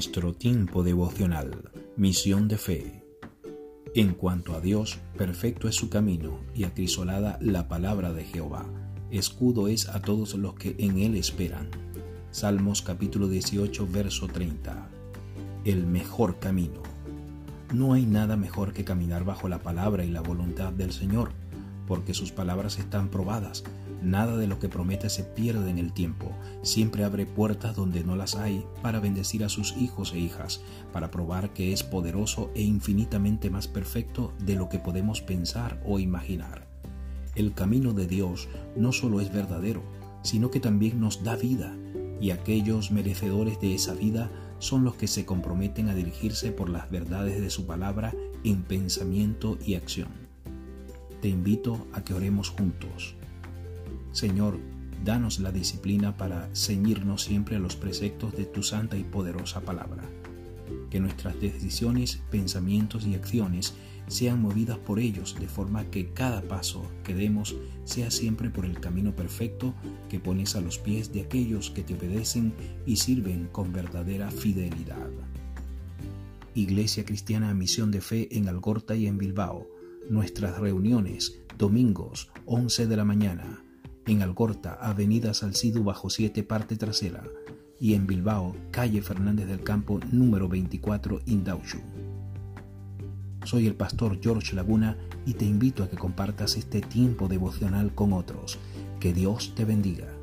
nuestro tiempo devocional, misión de fe. En cuanto a Dios, perfecto es su camino y acrisolada la palabra de Jehová. Escudo es a todos los que en él esperan. Salmos capítulo 18, verso 30. El mejor camino. No hay nada mejor que caminar bajo la palabra y la voluntad del Señor, porque sus palabras están probadas Nada de lo que promete se pierde en el tiempo. Siempre abre puertas donde no las hay para bendecir a sus hijos e hijas, para probar que es poderoso e infinitamente más perfecto de lo que podemos pensar o imaginar. El camino de Dios no solo es verdadero, sino que también nos da vida, y aquellos merecedores de esa vida son los que se comprometen a dirigirse por las verdades de su palabra en pensamiento y acción. Te invito a que oremos juntos. Señor, danos la disciplina para ceñirnos siempre a los preceptos de tu santa y poderosa palabra. Que nuestras decisiones, pensamientos y acciones sean movidas por ellos de forma que cada paso que demos sea siempre por el camino perfecto que pones a los pies de aquellos que te obedecen y sirven con verdadera fidelidad. Iglesia Cristiana Misión de Fe en Algorta y en Bilbao. Nuestras reuniones, domingos, 11 de la mañana en Algorta, Avenida Salcido bajo 7, parte trasera, y en Bilbao, calle Fernández del Campo, número 24, Indauchu. Soy el pastor George Laguna y te invito a que compartas este tiempo devocional con otros. Que Dios te bendiga.